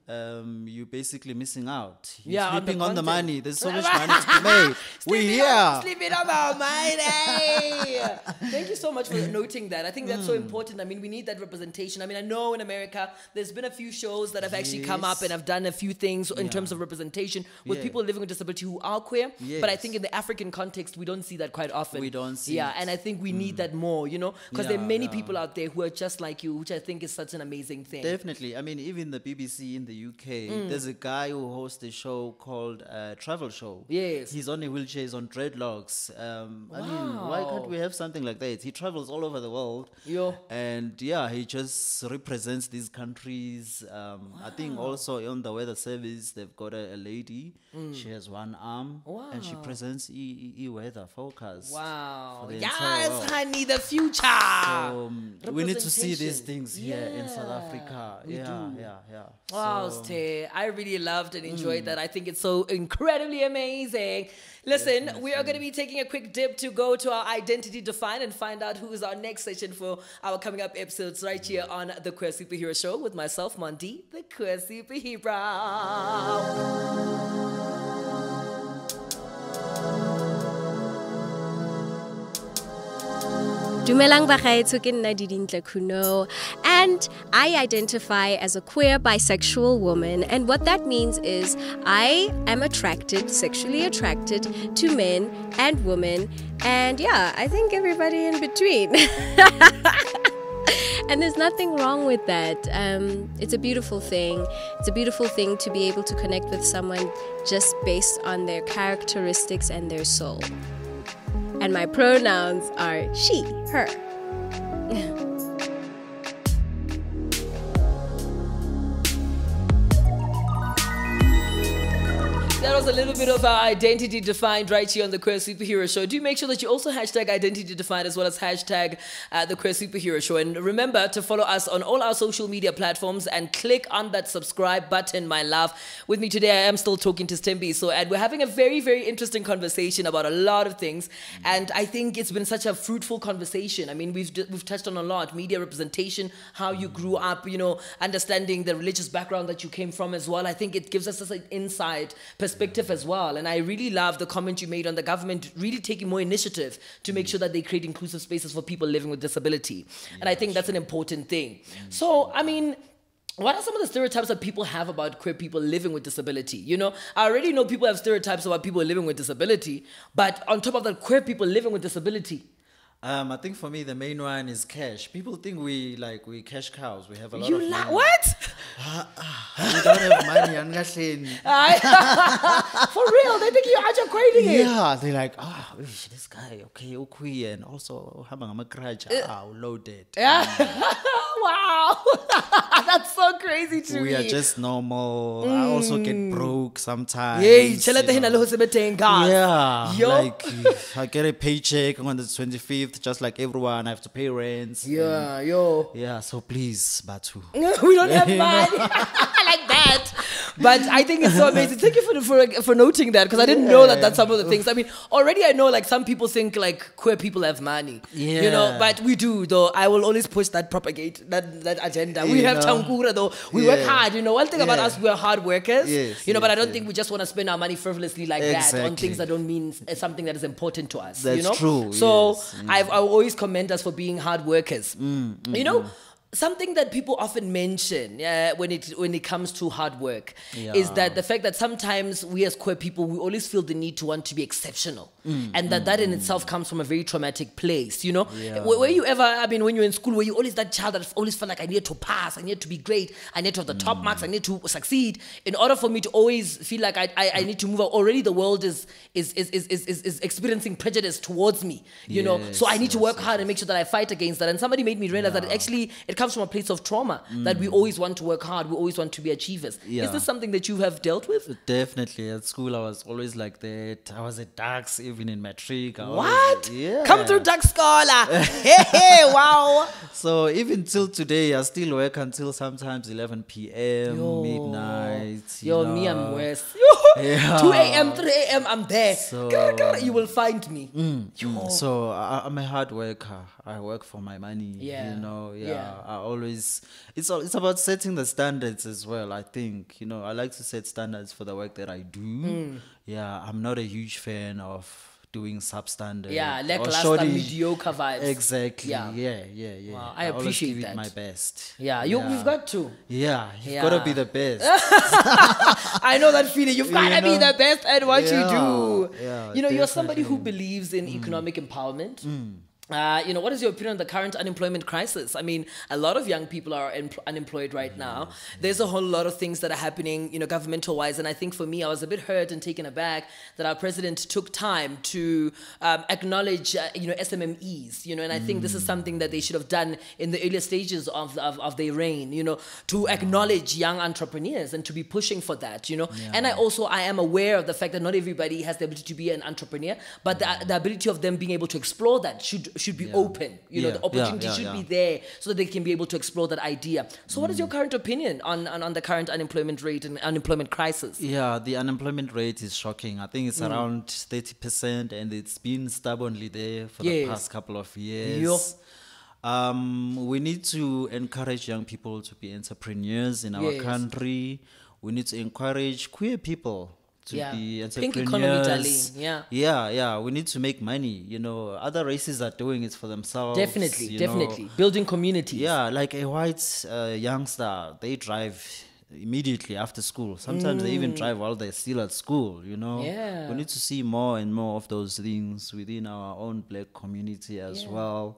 um, you're basically missing out. You're Yeah, on the sleeping on the, money. There's so [laughs] much money to be made. [laughs] we Sleeping here. on, sleeping on our mind. eh? Thank you so much for noting that. I think that's so Hmm. important. I mean, we need that representation. I mean, I know in America there's been a few shows that have actually come up and have done a few things in terms of representation with people living with disability who are queer. But I think in the African context, we don't see that quite often. We don't see Yeah, it. And I think we need that more. You know, because there are many people out there who are just like you, which I think is such an amazing thing. Definitely. I mean, even the BBC in the UK, Mm. there's a guy who hosts a show called uh, Travel Show. Yes. He's on a wheelchair, he's on dreadlocks. Um, I mean, why can't we have something like that? He travels all over the world. Yo. And yeah, he just represents these countries ladies. Um, I think also on the weather service they've got a, a lady. She has one arm and she presents e, e, e weather forecast. Wow. for the entire Yes, world. honey, the future. So, um, we need to see these things here in South Africa. we yeah, do. yeah, yeah. Wow, So, Stay. I really loved and enjoyed Mm. that. I think it's so incredibly amazing. Listen, we are going to be taking a quick dip to go to our identity define and find out who is our next session for our coming up episodes right here on the Queer Superhero Show with myself, Mondi, the Queer Superhero. Dumelang and I identify as a queer bisexual woman and what that means is I am attracted sexually attracted to men and women and yeah I think everybody in between [laughs] [laughs] and there's nothing wrong with that. Um, it's a beautiful thing. It's a beautiful thing to be able to connect with someone just based on their characteristics and their soul. And my pronouns are she, her. [laughs] That was a little bit of our identity defined right here on the Queer Superhero Show. Do make sure that you also hashtag identity defined as well as hashtag uh, the Queer Superhero Show. And remember to follow us on all our social media platforms and click on that subscribe button, my love. With me today, I am still talking to Sthembiso, and we're having a very, very interesting conversation about a lot of things. And I think it's been such a fruitful conversation. I mean, we've, we've touched on a lot media representation, how you grew up, you know, understanding the religious background that you came from as well. I think it gives us an inside perspective as well. And I really love the comment you made on the government really taking more initiative to make sure that they create inclusive spaces for people living with disability. and I think that's an important thing. So, I mean, what are some of the stereotypes that people have about queer people living with disability? You know, I already know people have stereotypes about people living with disability, but on top of that, queer people living with disability. Um, I think for me the main one is cash. People think we like we cash cows. We have a lot You of money. what? [laughs] We don't have money. angahleni. [laughs] For real, they think you're hydroquating it. Yeah, they're like, ah, oh, this guy, okay, okay, and also having a crutch, ah, loaded. Yeah. [laughs] wow. That's so crazy to We me. are just normal. I also get broke sometimes. Yay, you know. le ho sebetseng, guys. Yeah, Yo. like I get a paycheck on the 25th, just like everyone. I have to pay rent. Yeah, yo. Yeah, so please, Batu. [laughs] we don't have [laughs] money [laughs] like that. But I think it's so amazing. Thank you for for, for noting that because I didn't know that that's some of the things. I mean, already I know like some people think like queer people have money. Yeah. You know, but we do though. I will always push that propagate that that agenda. We You have know? Tankura though. We work hard. You know, one thing about us, we're hard workers. Yes, you know, but I don't yes. think we just want to spend our money frivolously like that on things that don't mean uh, something that is important to us. you That's know? true, So yes. I've I always commend us for being hard workers. Mm, you know, something that people often mention uh, when it when it comes to hard work is that the fact that sometimes we as queer people we always feel the need to want to be exceptional, Mm, and that that in itself comes from a very traumatic place. You know, Yeah. were, were you ever? I mean, when you're in school, were you always that child that always felt like I need to pass, I need to be great, I need to have the top marks, I need to succeed in order for me to always feel like I, I, I need to move up. Already the world is is is, is, is, is is experiencing prejudice towards me. You know, so I need to Yes, work hard and make sure that I fight against that. And somebody made me realize that it actually it comes from a place of trauma that we mm. always want to work hard, we always want to be achievers. Is this something that you have dealt with? Definitely. At school, I was always like that. I was at DAX, even in matric. I What? Yeah. Come through Dark Scholar. [laughs] hey, hey, wow. So even till today, I still work until sometimes 11 p.m., Yo. midnight. you Yo, me, I'm worse. [laughs] Yeah. 2 a.m., 3 a.m., I'm there. So- Grr, grr, you will find me. Yo. So I, I'm a hard worker. I work for my money. Yeah. You know, yeah. Yeah. I always it's all, it's about setting the standards as well. I think you know I like to set standards for the work that I do. Hmm. Yeah, I'm not a huge fan of doing substandard. Yeah, lackluster, mediocre vibes. Exactly. Yeah. Yeah, yeah, yeah. Wow, I always appreciate give that. It my best. Yeah, you, we've got to. Yeah, you've got to be the best. [laughs] I know that feeling. You've got to You be the best at what you do. Yeah, yeah, you know, you're somebody who believes in mm. economic empowerment. Mm. Uh, you know, what is your opinion on the current unemployment crisis? I mean, a lot of young people are em- unemployed right now. There's a whole lot of things that are happening, you know, governmental wise. And I think for me, I was a bit hurt and taken aback that our president took time to um, acknowledge, uh, you know, SMMEs, you know, and I think this is something that they should have done in the earlier stages of, of, of their reign, you know, to acknowledge young entrepreneurs and to be pushing for that, you know. And I also, I am aware of the fact that not everybody has the ability to be an entrepreneur, but the, the ability of them being able to explore that should should be open. You know, the opportunity should be there so that they can be able to explore that idea. So, what is your current opinion on, on, on the current unemployment rate and unemployment crisis? Yeah, the unemployment rate is shocking. I think it's Mm. around 30%, and it's been stubbornly there for Yes. the past couple of years. Um, we need to encourage young people to be entrepreneurs in our Yes. country. We need to encourage queer people to Yeah. be entrepreneurs. economy, darling. Yeah. Yeah, yeah. We need to make money. You know, other races are doing it for themselves. Definitely, you know. definitely. Building communities. Yeah, like a white uh, youngster, they drive immediately after school. Sometimes they even drive while they're still at school, you know? Mm. Yeah. We need to see more and more of those things within our own black community as Yeah. well.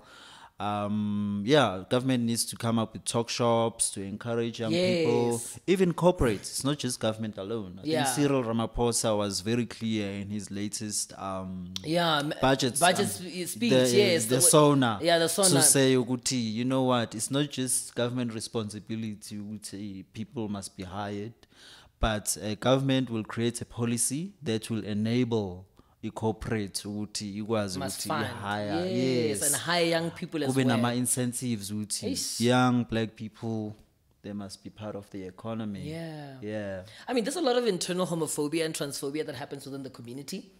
Um, yeah, government needs to come up with talk shops to encourage young people, even corporates. It's not just government alone. I Yeah. think Cyril Ramaphosa was very clear in his latest um, Yeah. budget Budget um, speech, the, yes. the, the- SONA Yeah, the to SONA. say ukuthi you know what it's not just government responsibility ukuthi people must be hired but uh, government will create a policy that will enable i-corporate ukuthi ikwazi Must ukuthi fund. ihire Yes, yes and hire young people as kube well. nama-incentives ukuthi Eish. young black people they must be part of the economy Yeah. yeah I mean, there's a lot of internal homophobia and transphobia that happens within the community.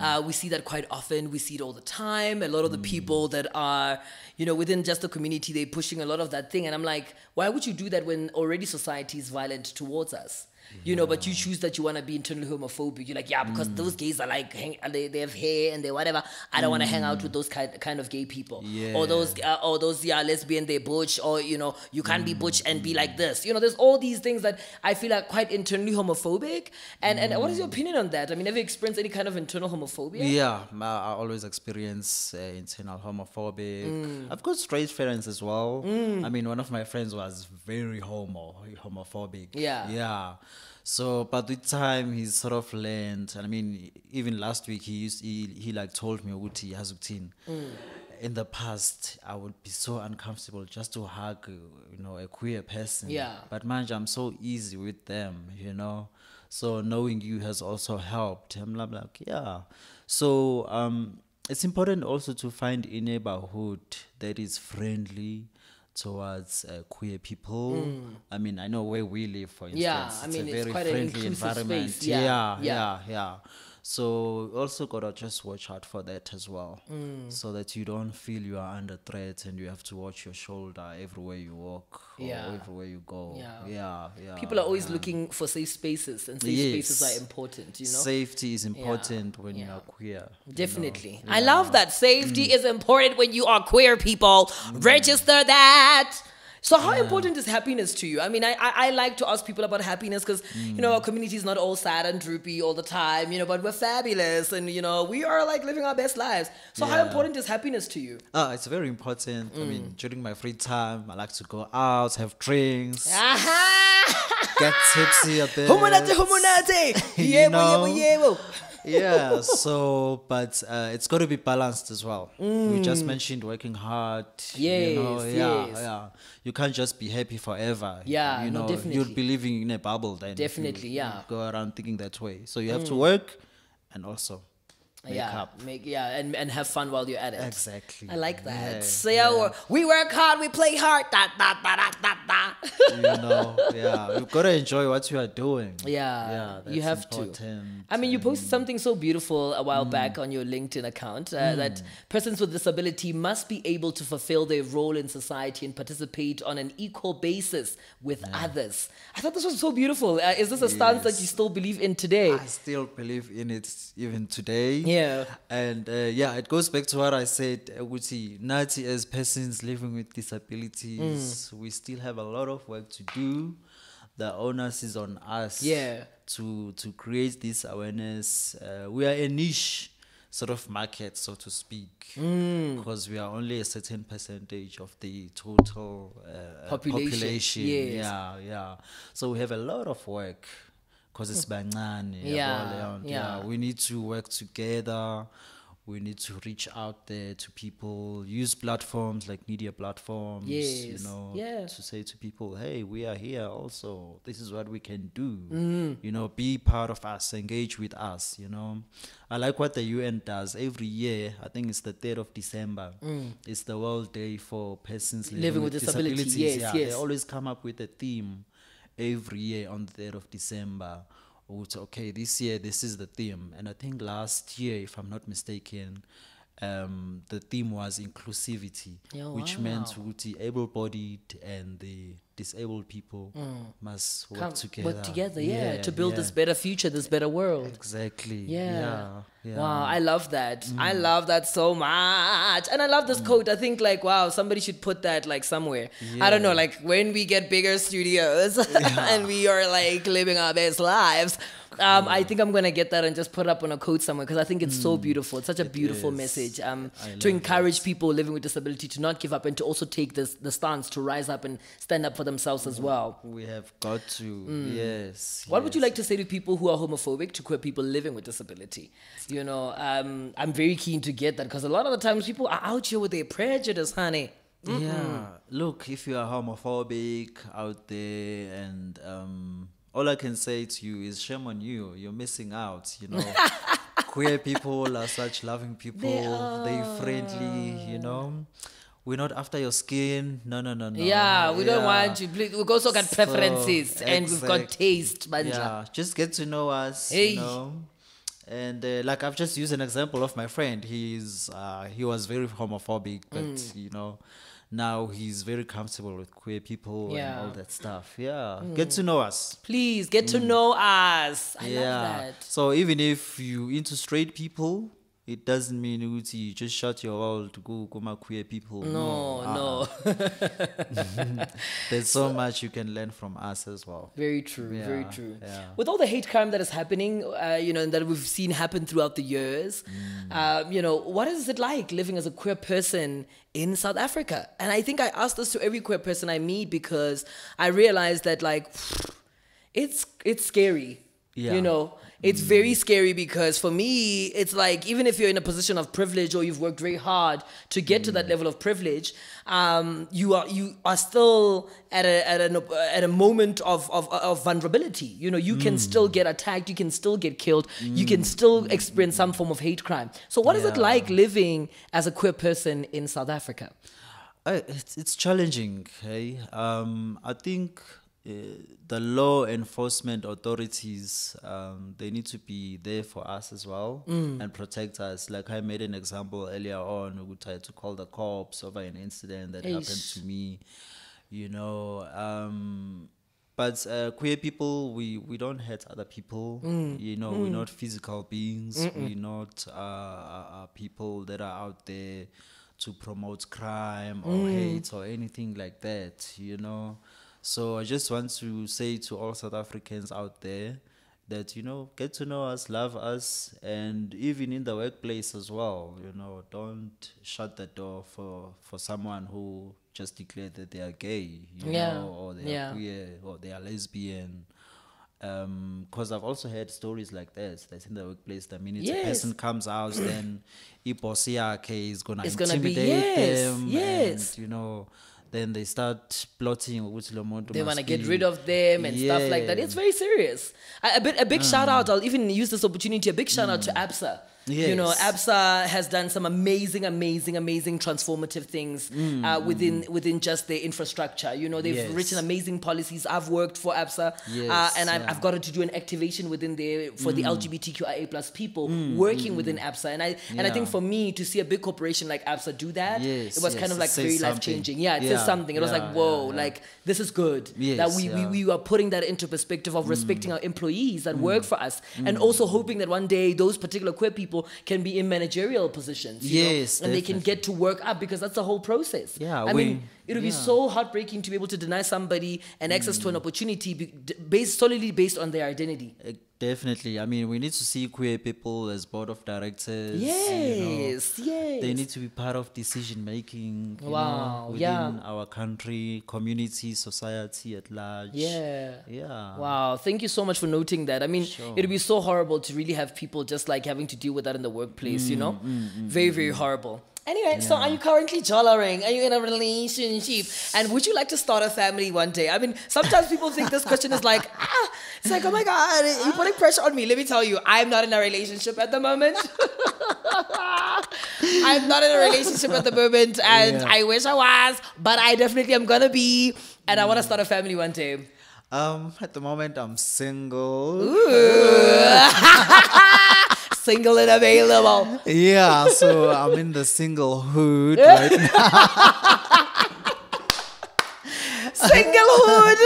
Uh, we see that quite often. We see it all the time. A lot of the people that are, you know, within just the community, they're pushing a lot of that thing. And I'm like, why would you do that when already society is violent towards us? You know, but you choose that you want to be internally homophobic. You're like, yeah, because those gays are like, hang, they, they have hair and they whatever. I don't want to hang out with those kind, kind of gay people. Or those, uh, or those, yeah, lesbian, they butch. Or, you know, you can't be butch and be like this. You know, there's all these things that I feel are quite internally homophobic. And, and what is your opinion on that? I mean, have you experienced any kind of internal homophobia? Yeah, I always experience uh, internal homophobic. Mm. I've got straight friends as well. I mean, one of my friends was very homo, homophobic. Yeah. Yeah. So, but with time, he's sort of learned. And I mean, even last week, he used he, he like told me ukuthi yazi ukuthini. Mm. In the past, I would be so uncomfortable just to hug, you know, a queer person. Yeah. But man, I'm so easy with them, you know. So knowing you has also helped. I'm like, yeah. So um, it's important also to find a neighborhood that is friendly towards uh, queer people. I mean, I know where we live, for instance. Yeah, I it's mean, a it's very quite an inclusive environment. space. Yeah, yeah, yeah. yeah, yeah. So also gotta just watch out for that as well, Mm. so that you don't feel you are under threat and you have to watch your shoulder everywhere you walk or Yeah. everywhere you go. Yeah. yeah, yeah. People are always yeah. looking for safe spaces, and safe spaces are important, you know? Safety is important when you are queer. you know. Definitely. I love that. Safety is important when you are queer people. Register that. So, how important is happiness to you? I mean, I, I, I like to ask people about happiness because, you know, our community is not all sad and droopy all the time, you know, but we're fabulous and, you know, we are like living our best lives. So, how important is happiness to you? Ah, it's very important. I Mm. mean, during my free time, I like to go out, have drinks, Aha! [laughs] get tipsy a bit. Humunate, humunate! [laughs] You know? Yeah, so but uh, it's got to be balanced as well. We Mm. just mentioned working hard. you know, Yes, yeah, yes. yeah. You can't just be happy forever. Yeah, you no, know, definitely. you'll be living in a bubble then. Definitely, yeah. Mm. Go around thinking that way. So you have to work and also make yeah, up. make yeah, and, and have fun while you're at it. Exactly. I like that. Yeah, so yeah, we're- we work hard, we play hard. Da, da, da, da, da, da. you know, yeah, you've got to enjoy what you are doing. Yeah, yeah, you have to. I mean, you posted something so beautiful a while back on your LinkedIn account uh, that persons with disability must be able to fulfill their role in society and participate on an equal basis with others. I thought this was so beautiful. Uh, is this a stance that you still believe in today? I still believe in it even today. Yeah. And uh, yeah, it goes back to what I said, uh, Uguti, Nati, as persons living with disabilities, Mm. we still have a lot of work to do. The onus is on us Yeah. to to create this awareness. Uh, we are a niche. sort of market, so to speak, Mm. because we are only a certain percentage of the total uh, Population, population. yes. Yeah, yeah. So we have a lot of work because it's bancane. yabo, Yeah, nto, yeah. We need to work together. We need to reach out there to people, use platforms like media platforms, yes. you know, yeah. to say to people, hey, we are here also. This is what we can do. Mm. You know, be part of us, engage with us, you know. I like what the UN does every year. I think it's the 3rd of December. It's the World Day for Persons Living, Mm. Living with disability, Disabilities. yes, yeah, yes. They always come up with a theme every year on the 3rd of December. Okay, this year this is the theme. And I think last year, if I'm not mistaken, um, the theme was inclusivity, Yeah, which meant wow. the able-bodied and the disabled people must work Mm. Come- together. Work together, yeah, to build this better future, this better world. Exactly. Yeah. Yeah. yeah. Wow, I love that. I Mm. love that so much. And I love this quote. I think like wow, somebody should put that like somewhere. I don't know, like when we get bigger studios [laughs] [laughs] and we are like living our best lives. Um, I think I'm gonna get that and just put it up on a quote somewhere because I think it's so beautiful. It's such a beautiful Mm. is. message um, to encourage people living with disability to not give up and to also take this the stance to rise up and stand up for themselves as well. We have got to. Yes. Mm. What would you like to say to people who are homophobic, to queer people living with disability? You know, um, I'm very keen to get that because a lot of the times people are out here with their prejudice, honey. Yeah. Look, if you are homophobic out there and um all I can say to you is shame on you. You're missing out, you know. [laughs] Queer people are such loving people. They are friendly, you know. We're not after your skin. No, no, no, no. Yeah, we don't want you. We've also got So, preferences and we've got taste, manja. Yeah, just get to know us, Hey. you know. And uh, like I've just used an example of my friend. He's uh, he was very homophobic, but Mm. you know, now he's very comfortable with queer people Yeah. Mm. and all that stuff. Yeah, get to know us. Please get to know us. I yeah. love that. So even if you into straight people, it doesn't mean ukuthi you just shut your world to go kuma queer people. No, uh-uh. no. [laughs] [laughs] There's so much you can learn from us as well. Very true, very true. yeah. With all the hate crime that is happening, uh, you know, and that we've seen happen throughout the years, Mm. um, you know, what is it like living as a queer person in South Africa? And I think I ask this to every queer person I meet because I realize that, like, [sighs] it's it's scary. Yeah. You know, it's very scary because for me, it's like even if you're in a position of privilege or you've worked very hard to get to that level of privilege, um, you are you are still at a at an at a moment of of, of vulnerability. You know, you can still get attacked, you can still get killed, you can still experience some form of hate crime. So, what is it like living as a queer person in South Africa? Uh, it's, it's challenging. Hey, um, I think uh, the law enforcement authorities um, they need to be there for us as well and protect us. Like I made an example earlier on, we tried to call the cops over an incident that happened to me. You know. Um, but uh, queer people, we, we don't hurt other people. You know, we're not physical beings. We're not uh, uh, uh, people that are out there to promote crime or hate or anything like that. You know, so I just want to say to all South Africans out there that you know get to know us, love us, and even in the workplace as well. You know, don't shut the door for for someone who just declared that they are gay. You Yeah, know, or they yeah. are queer or they are lesbian. Um, because I've also heard stories like this. That's in the workplace. The minute Yes. a person comes out, then ibosi yakhe is gonna It's gonna be- intimidate yes, them. yes. And, you know, then they start plotting ukuthi lo muntu they want to get rid of them and stuff like that. It's very serious. A, a bit, a big uh-huh. shout out. I'll even use this opportunity. A big shout out to mm. ABSA. You know, ABSA has done some amazing, amazing, amazing transformative things uh, mm, mm, within mm. within just their infrastructure. You know, they've Yes. written amazing policies. I've worked for ABSA, uh, and I've, yeah. I've got to do an activation within there for the LGBTQIA plus people working within ABSA. And I and I think for me to see a big corporation like ABSA do that, Yes, it was yes, kind of like very life changing. Yeah, it says something. It was like whoa, yeah, yeah. like this is good that we, yeah. Mm. we we are putting that into perspective of respecting our employees that work for us and also hoping that one day those particular queer people can be in managerial positions you know, Yes, and they can get to work up because that's the whole process. Yeah, i we- mean it would be so heartbreaking to be able to deny somebody an access to an mm. opportunity based solely based on their identity Uh, definitely. I mean, we need to see queer people as board of directors. you know. Yes, yes. They need to be part of decision making. you know, within yeah. our country, community, society at large. Yeah. Yeah. Wow, thank you so much for noting that. I mean, Sure. it'd be so horrible to really have people just like having to deal with that in the workplace, you Mm, know? Mm, mm, very, very horrible. Anyway, so are you currently jollering? Are you in a relationship? And would you like to start a family one day? I mean, sometimes people think this question is like, [laughs] ah, it's like, oh my God, you're putting pressure on me. Let me tell you, I'm not in a relationship at the moment. [laughs] I'm not in a relationship at the moment, and Yeah. I wish I was, but I definitely am gonna be, and I want to start a family one day. Um, at the moment, I'm single. [laughs] Single and available. Yeah, so I'm in the singlehood right now. [laughs] Singlehood.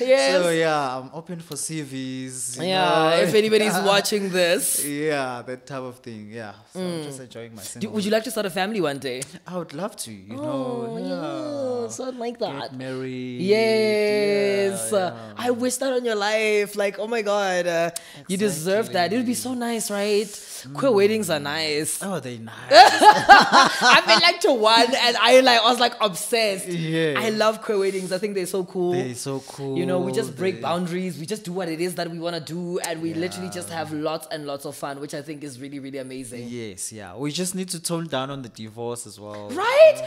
Yes. So yeah, I'm open for CVs. yeah, know. if anybody's [laughs] watching this. Yeah, that type of thing. Yeah, so I'm just enjoying my Do, single. would you like to start a family one day? I would love to. You Oh, know, yeah. yeah, something like that. Get married. Yes. Yeah, Uh, I wish that on your life. Like, oh my God. Uh, You deserve that. It would be so nice, right? Queer weddings are nice. Oh, they nice. [laughs] I've been like to one and I like I was like obsessed. Yeah. I love queer weddings. I think they're so cool. They're so cool. You know, we just break oh, They- boundaries. We just do what it is that we want to do, and we literally just have lots and lots of fun, which I think is really, really amazing. Yes, yeah. We just need to tone down on the divorce as well. Right?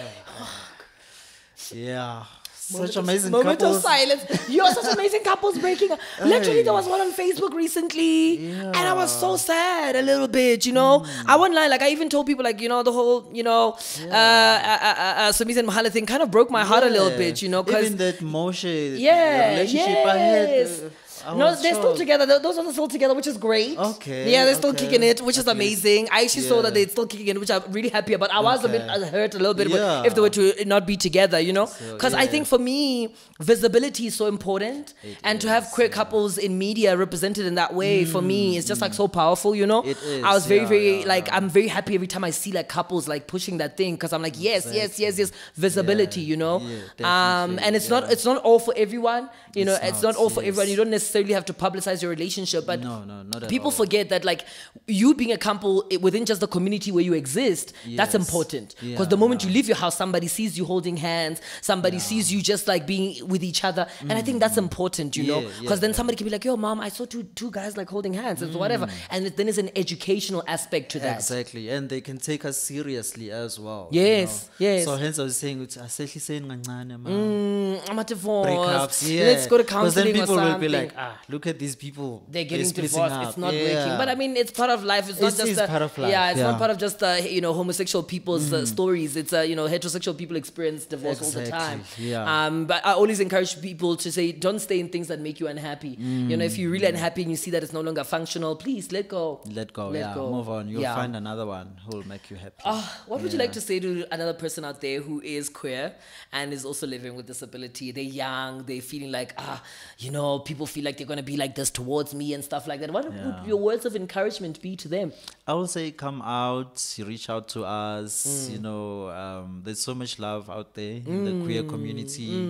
Yeah. [sighs] Such amazing moment couples. of silence. You're such amazing couples breaking up. [laughs] Literally, there was one on Facebook recently, and I was so sad a little bit. You know, I won't lie. Like I even told people, like you know, the whole you know, uh, uh, uh, uh, Somizi and Mohale thing kind of broke my heart a little bit. You know, because even that Moshe yeah, relationship I had. uh, I no, they're still together. Th- Those are still together, which is great. Okay, Yeah, they're still okay. kicking it, which is amazing. I actually saw that they're still kicking it, which I'm really happy about. I was a bit uh, hurt a little bit Yeah. if they were to not be together, you know? So, Because I think for me, visibility is so important. and to have queer couples in media represented in that way, for me, is just like so powerful, you know? Mm, It is, I was very, yeah, very, yeah, like, yeah. I'm very happy every time I see like couples like pushing that thing because I'm like, yes, yes, yes, yes, visibility, Yeah, you know? yeah, um, and it's not, it's not all for everyone, you know? It's It's not not, all for everyone. You don't necessarily have to publicize your relationship, but No, no, not at people all. forget that like you being a couple i- within just the community where you exist that's important because the Yeah, moment you leave your house somebody sees you holding hands somebody sees you just like being with each other and i think that's important you know Mm. Yeah, yeah, because then yeah. somebody can be like yo mom i saw two two guys like holding hands and whatever and then there's an educational aspect to that Exactly, and they can take us seriously as well. you Yes, know. yes. So hence I was saying, it's asehliseni kancane, ma. Mm, I'm a divorce. breakups. Yeah. Let's go to counseling then people will be like, ah, look at these people. they're getting splitting divorced. up." It's not Yeah. working. But I mean, it's part of life. It's not just is a, part of life, Yeah, it's not yeah. Mm. part of just uh, you know homosexual people's uh, stories. It's uh, you know heterosexual people experience divorce all the time. Yeah. Um, but I always encourage people to say, don't stay in things that make you unhappy. You know, if you're really unhappy and you see that it's no longer functional, please let go. Let go, Let yeah. go. Move on. You'll Yeah. find another one who will make you happy. Ah, what would you like to say to another person out there who is queer and is also living with disability? They're young, they're feeling like, ah, you know, people feel like they're going to be like this towards me and stuff like that. What Yeah. would your words of encouragement be to them? I would say come out, reach out to us. Mm. You know, um, there's so much love out there in the queer Mm. community.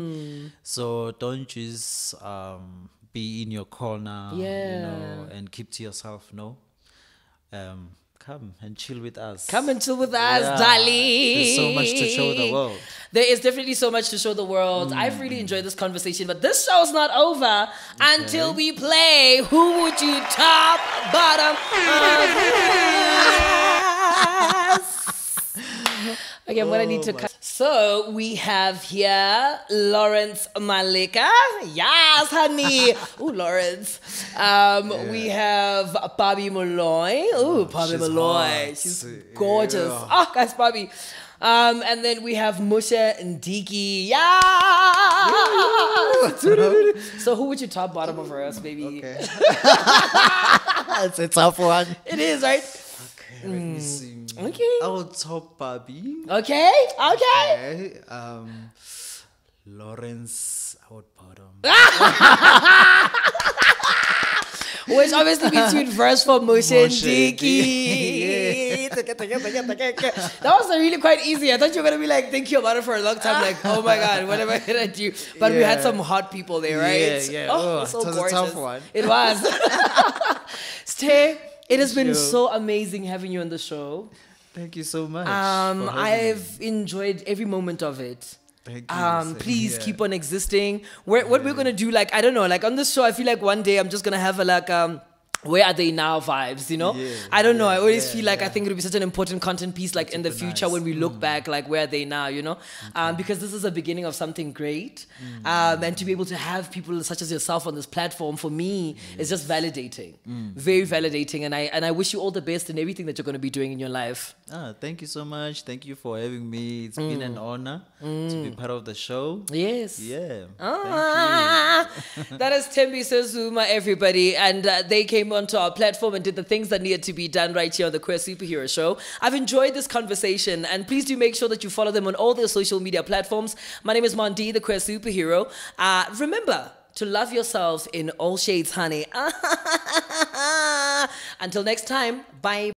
So don't just um, be in your corner, you know, and keep to yourself. No, um, come and chill with us. Come and chill with us, Yeah. darling. There's so much to show the world. There is definitely so much to show the world. I've really enjoyed this conversation, but this show's not over until we play Who Would You Top, Bottom, [laughs] Okay, I'm gonna need to oh cut. So we have here Lawrence Maleka. Yes, honey. [laughs] Ooh, Lawrence. Um, We have Bobby Malloy. Ooh, Bobby she's Malloy. hot. She's gorgeous. Yeah. Oh, guys, Bobby. Um, and then we have Musha Ndiki. Yeah. [laughs] so who would you top bottom of us, baby? Okay. [laughs] it's a tough one. It is right. Okay, let me see. Okay. I will top Bobby. Okay. Okay. Okay. Um, Lawrence, I would bottom. Which obviously means you'd verse for Musha Moshe [laughs] that was really quite easy. I thought you were gonna be like thinking about it for a long time, like, oh my god, what am I gonna do? But we had some hot people there, right? Yeah, yeah. Oh, Oh, so it was a gorgeous. tough one. It was. [laughs] Ste, it has been so amazing having you on the show. Thank you so much. Um, having me. I've enjoyed every moment of it. Thank you, Um, please here. keep on existing. We're, what we're gonna do, like I don't know, like on this show, I feel like one day I'm just gonna have a like um. Where are they now? Vibes, you know. Yeah, I don't know. I always yeah, feel like I think it'll be such an important content piece, like in the future nice. when we look Mm. back, like where are they now? You know, um, because this is a beginning of something great, Mm. um, and to be able to have people such as yourself on this platform for me is just validating, Mm. very validating, and I and I wish you all the best in everything that you're going to be doing in your life. Ah, thank you so much. Thank you for having me. It's been Mm. an honor to be part of the show. Yes. Yeah. Ah, [laughs] that is Sthembiso Zuma, everybody. And uh, they came onto our platform and did the things that needed to be done right here on the Queer Superhero Show. I've enjoyed this conversation, and please do make sure that you follow them on all their social media platforms. My name is Mondi, the Queer Superhero. Uh, remember, to love yourself in all shades, honey. [laughs] Until next time, bye.